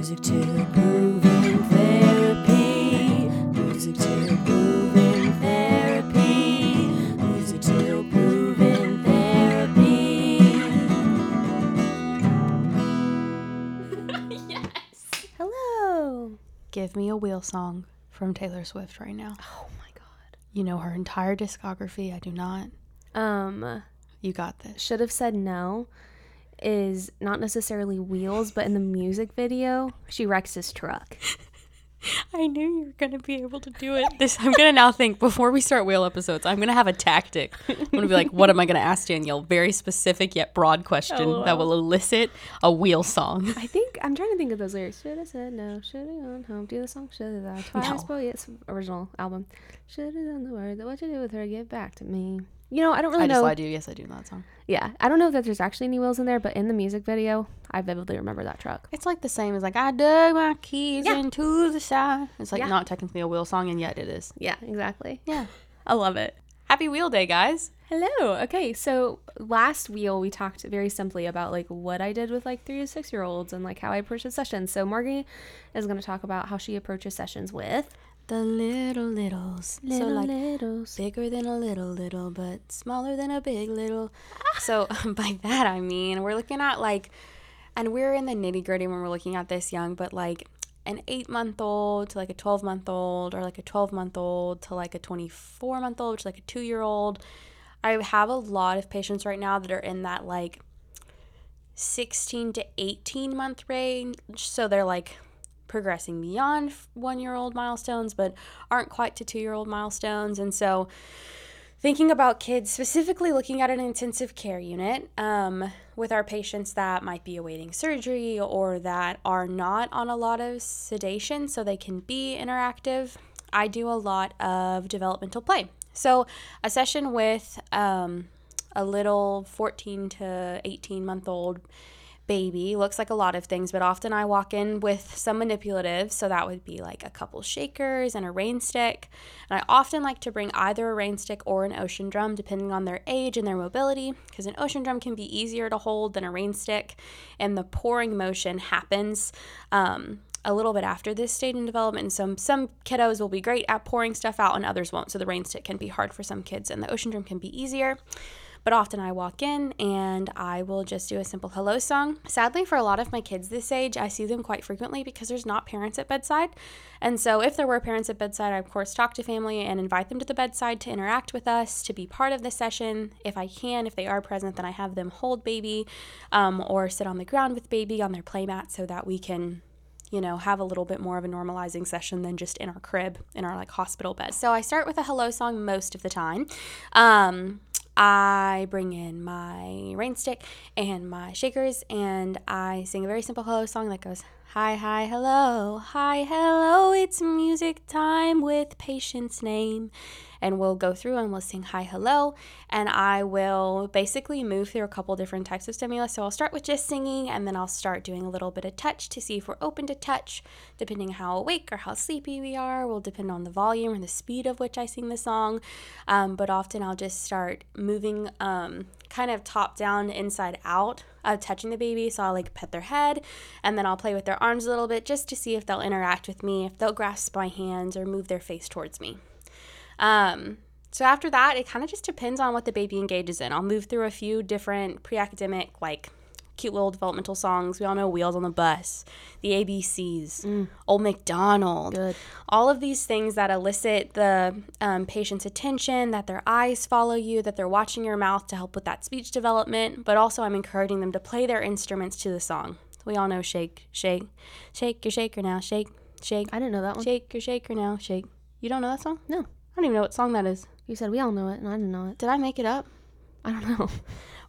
Music to Moving Therapy. Music to Moving Therapy. Music to Moving Therapy. yes. Hello. Give me a wheel song from Taylor Swift right now. Oh my god. You know her entire discography. I do not. Um, You got this. should have said no is not necessarily wheels, but in the music video, she wrecks his truck. I knew you were gonna be able to do it. This I'm gonna now think before we start wheel episodes. I'm gonna have a tactic. I'm gonna be like, what am I gonna ask Danielle? Very specific yet broad question oh, that will elicit a wheel song. I think I'm trying to think of those lyrics. Should have said no. Should have gone home. Do the song. Should have. Twice, No. but it's original album. Should have done the word. That what you do with her. Get back to me. You know, I don't really I just know. lied to you. Yes, I do know that song. Yeah, I don't know that there's actually any wheels in there, but in the music video, I vividly remember that truck. It's like the same as like I dug my keys Yeah. into the side. It's like Yeah. not technically a wheel song, and yet it is. Yeah, exactly. Yeah. I love it. Happy Wheel Day, guys. Hello. Okay, so last wheel we talked very simply about like what I did with like three to six year olds and like how I approach the sessions. So Margie is going to talk about how she approaches sessions with The little littles. so like littles. bigger than a little little, but smaller than a big little. so by that I mean we're looking at like, and we're in the nitty gritty when we're looking at this young, but like an eight month old to like a 12 month old, or like a 12 month old to like a 24 month old, which is like a two year old. I have a lot of patients right now that are in that like 16 to 18 month range. So they're like progressing beyond one year old milestones, but aren't quite to two year old milestones. And so, thinking about kids, specifically looking at an intensive care unit um, with our patients that might be awaiting surgery or that are not on a lot of sedation so they can be interactive, I do a lot of developmental play. So, a session with um, a little 14 to 18 month old baby looks like a lot of things, but often I walk in with some manipulative. So that would be like a couple shakers and a rain stick. And I often like to bring either a rain stick or an ocean drum, depending on their age and their mobility, because an ocean drum can be easier to hold than a rain stick. And the pouring motion happens. Um, a little bit after this stage in development. And some some kiddos will be great at pouring stuff out and others won't. So the rain stick can be hard for some kids and the ocean drum can be easier. But often I walk in and I will just do a simple hello song. Sadly, for a lot of my kids this age, I see them quite frequently because there's not parents at bedside. And so, if there were parents at bedside, I of course talk to family and invite them to the bedside to interact with us, to be part of the session. If I can, if they are present, then I have them hold baby um, or sit on the ground with baby on their playmat so that we can you know, have a little bit more of a normalizing session than just in our crib, in our like hospital bed. So I start with a hello song most of the time. Um, I bring in my rain stick and my shakers, and I sing a very simple hello song that goes, Hi, hi, hello, hi, hello, it's music time with patient's name. And we'll go through and we'll sing hi, hello, and I will basically move through a couple different types of stimulus. So I'll start with just singing, and then I'll start doing a little bit of touch to see if we're open to touch, depending how awake or how sleepy we are, will depend on the volume and the speed of which I sing the song. Um, but often I'll just start moving um, kind of top down, inside out, uh, touching the baby. So I'll like pet their head, and then I'll play with their arms a little bit just to see if they'll interact with me, if they'll grasp my hands or move their face towards me. Um, so after that, it kind of just depends on what the baby engages in. I'll move through a few different pre-academic, like cute little developmental songs. We all know Wheels on the Bus, the ABCs, Old MacDonald. Good. All of these things that elicit the um, patient's attention, that their eyes follow you, that they're watching your mouth to help with that speech development. But also, I'm encouraging them to play their instruments to the song. We all know shake, shake, shake your shaker now, shake, shake, I didn't know that one. shake your shaker now, shake. You don't know that song? No. I don't even know what song that is. You said we all know it, and I didn't know it. Did I make it up? I don't know.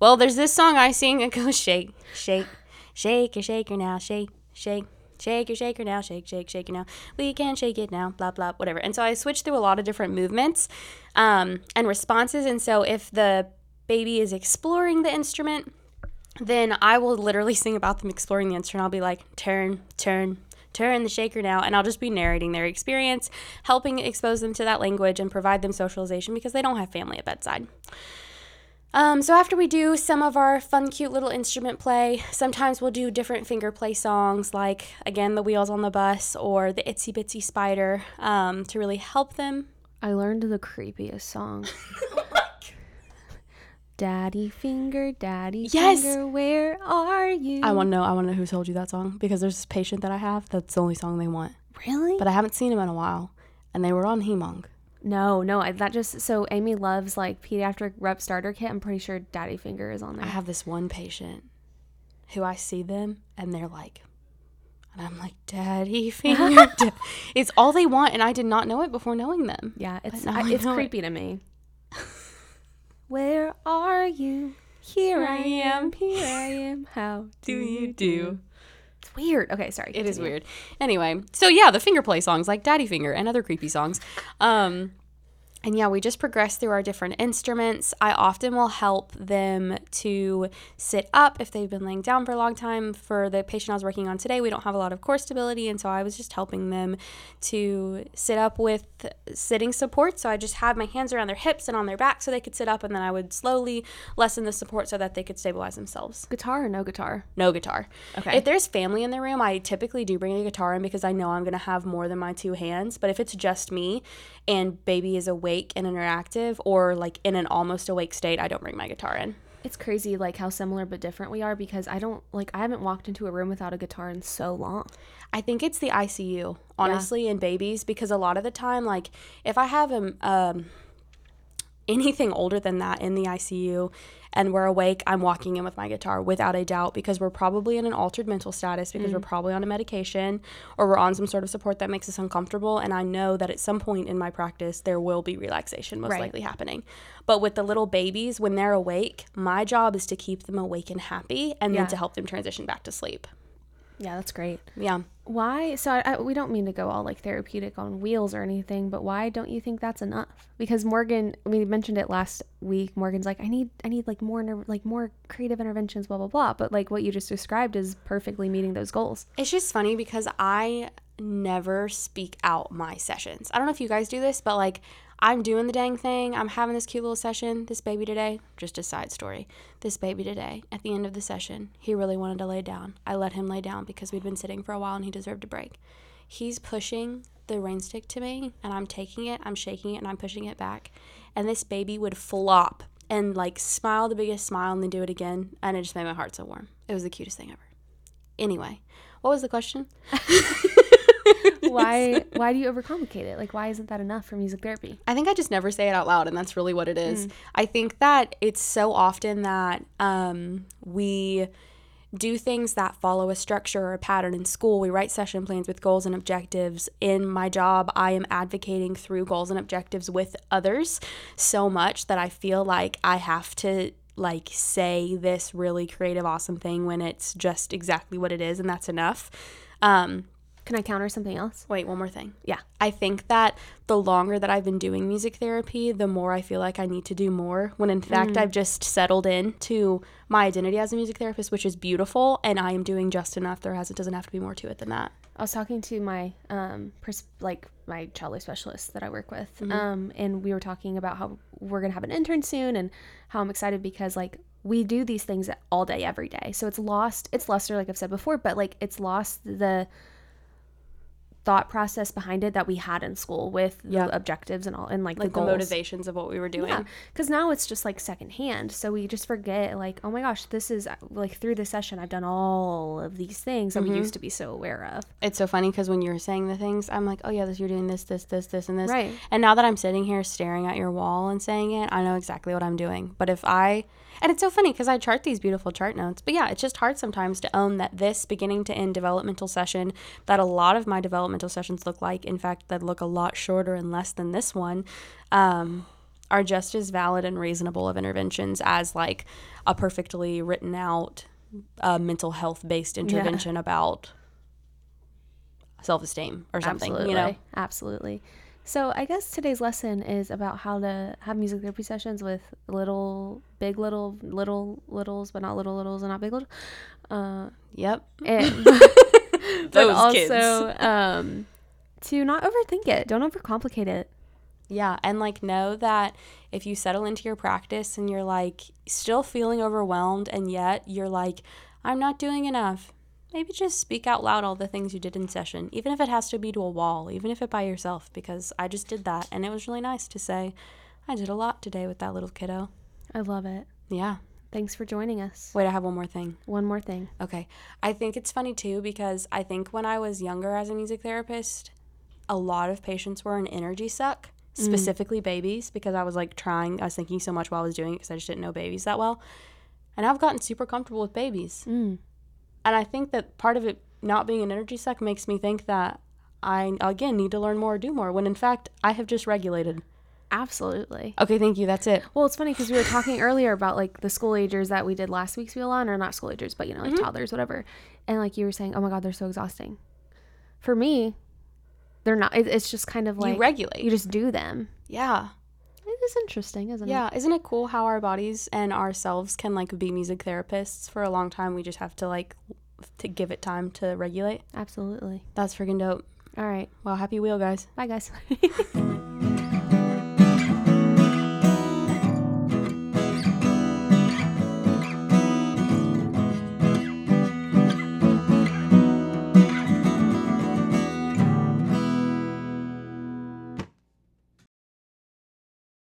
Well, there's this song I sing that goes shake, shake, shake your shaker now, shake, shake, shake your shaker now, shake, shake, shake it now. We can shake it now, blah, blah, whatever. And so I switch through a lot of different movements um, and responses. And so if the baby is exploring the instrument, then I will literally sing about them exploring the instrument. I'll be like, turn, turn, turn the shaker now. And I'll just be narrating their experience, helping expose them to that language and provide them socialization because they don't have family at bedside. Um, so after we do some of our fun, cute little instrument play, sometimes we'll do different finger play songs, like again the wheels on the bus or the itsy bitsy spider, um, to really help them. I learned the creepiest song. Daddy finger, daddy Yes! finger, where are you? I want to know. I want to know who told you that song because there's this patient that I have. That's the only song they want, really? but I haven't seen him in a while, and they were on Hemonc. no, no. I, that just so Amy loves like pediatric rep starter kit. I'm pretty sure Daddy Finger is on there. I have this one patient who I see them and they're like, and I'm like, Daddy finger. it's all they want, and I did not know it before knowing them. Yeah, it's I, it's know it. creepy to me. Where are you? Here I am. Here I am. How do you do? It's weird. Okay, sorry. It is continue. weird. Anyway, so yeah, the finger play songs like Daddy Finger and other creepy songs. Um, and yeah, we just progress through our different instruments. I often will help them to sit up if they've been laying down for a long time. For the patient I was working on today, we don't have a lot of core stability, and so I was just helping them to sit up with sitting support. So I just had my hands around their hips and on their back so they could sit up, and then I would slowly lessen the support so that they could stabilize themselves Guitar or no guitar? no guitar. Okay. If there's family in the room, I typically do bring a guitar in because I know I'm going to have more than my two hands. But if it's just me and baby is awake and interactive or like in an almost awake state, I don't bring my guitar in. It's crazy like how similar but different we are because I don't like I haven't walked into a room without a guitar in so long. I think it's the ICU, honestly, in babies because a lot of the time, like if I have um, um anything older than that in the ICU and we're awake, I'm walking in with my guitar without a doubt because we're probably in an altered mental status because we're mm. probably on a medication or we're on some sort of support that makes us uncomfortable. And I know that at some point in my practice, there will be relaxation most Right. likely happening. But with the little babies, when they're awake, my job is to keep them awake and happy and Yeah. then to help them transition back to sleep. Yeah, that's great. Yeah. Why? So I, I, we don't mean to go all like therapeutic on wheels or anything, but why don't you think that's enough? Because Morgan, we mentioned it last week. Morgan's like, I need, I need like more, like more creative interventions, blah blah blah. But like what you just described is perfectly meeting those goals. It's just funny because I never speak out my sessions. I don't know if you guys do this, but like I'm doing the dang thing. I'm having this cute little session. This baby today, just a side story. This baby today, at the end of the session, he really wanted to lay down. I let him lay down because we'd been sitting for a while and he deserved a break. He's pushing the rain stick to me and I'm taking it, I'm shaking it, and I'm pushing it back. And this baby would flop and like smile the biggest smile and then do it again. And it just made my heart so warm. It was the cutest thing ever. Anyway, what was the question? Why? why do you overcomplicate it? Like, why isn't that enough for music therapy? I think I just never say it out loud, and that's really what it is. I think that it's so often that um, we do things that follow a structure or a pattern in school. We write session plans with goals and objectives. In my job, I am advocating through goals and objectives with others so much that I feel like I have to like say this really creative awesome thing when it's just exactly what it is and that's enough. Um, Can I counter something else? Wait, one more thing. Yeah. I think that the longer that I've been doing music therapy, the more I feel like I need to do more. When in fact, I've just settled into my identity as a music therapist, which is beautiful, and I am doing just enough. There has it doesn't have to be more to it than that. I was talking to my um pers- like my child life specialist that I work with, Mm-hmm. um, and we were talking about how we're gonna have an intern soon, and how I'm excited because like we do these things all day, every day. So it's lost. It's luster, like I've said before, but like it's lost the thought process behind it that we had in school with Yeah. the objectives and all, and like, Like the the, motivations of what we were doing. Yeah, because now it's just like secondhand. So we just forget, like, oh my gosh, this is like through this session, I've done all of these things that Mm-hmm. we used to be so aware of. It's so funny because when you were saying the things, I'm like, oh yeah, this you're doing this, this, this, this, and this. Right. And now that I'm sitting here staring at your wall and saying it, I know exactly what I'm doing. But if I, and it's so funny because I chart these beautiful chart notes. But yeah, it's just hard sometimes to own that this beginning to end developmental session, that a lot of my developmental sessions look like, in fact, that look a lot shorter and less than this one, um, are just as valid and reasonable of interventions as like a perfectly written out uh, mental health based intervention about self esteem or something. Absolutely. You know. Absolutely. So I guess today's lesson is about how to have music therapy sessions with little, big little, little littles, but not little littles and not big little. Uh, Yep. and, but Those also kids. um, to not overthink it. Don't overcomplicate it. Yeah, and like know that if you settle into your practice and you're like still feeling overwhelmed and yet you're like I'm not doing enough. Maybe just speak out loud all the things you did in session, even if it has to be to a wall, even if it by yourself because I just did that and it was really nice to say I did a lot today with that little kiddo. I love it. Yeah. Thanks for joining us. Wait, I have one more thing. One more thing. Okay. I think it's funny too because I think when I was younger as a music therapist, a lot of patients were an energy suck, specifically babies, because I was like trying, I was thinking so much while I was doing it because I just didn't know babies that well. And I've gotten super comfortable with babies. Mm. And I think that part of it not being an energy suck makes me think that I, again, need to learn more, or do more, when in fact, I have just regulated. Absolutely. Okay, thank you. That's it. Well, it's funny because we were talking earlier about like the school agers that we did last week's wheel on, or not school agers, but you know, like mm-hmm. toddlers, whatever. And like you were saying, oh my God, they're so exhausting. For me, they're not. It, it's just kind of like you regulate. you just do them. yeah. It is interesting, isn't it? Yeah, isn't it cool how our bodies and ourselves can like be music therapists for a long time? We just have to like to give it time to regulate. Absolutely. That's freaking dope. All right. Well, happy wheel, guys. Bye, guys.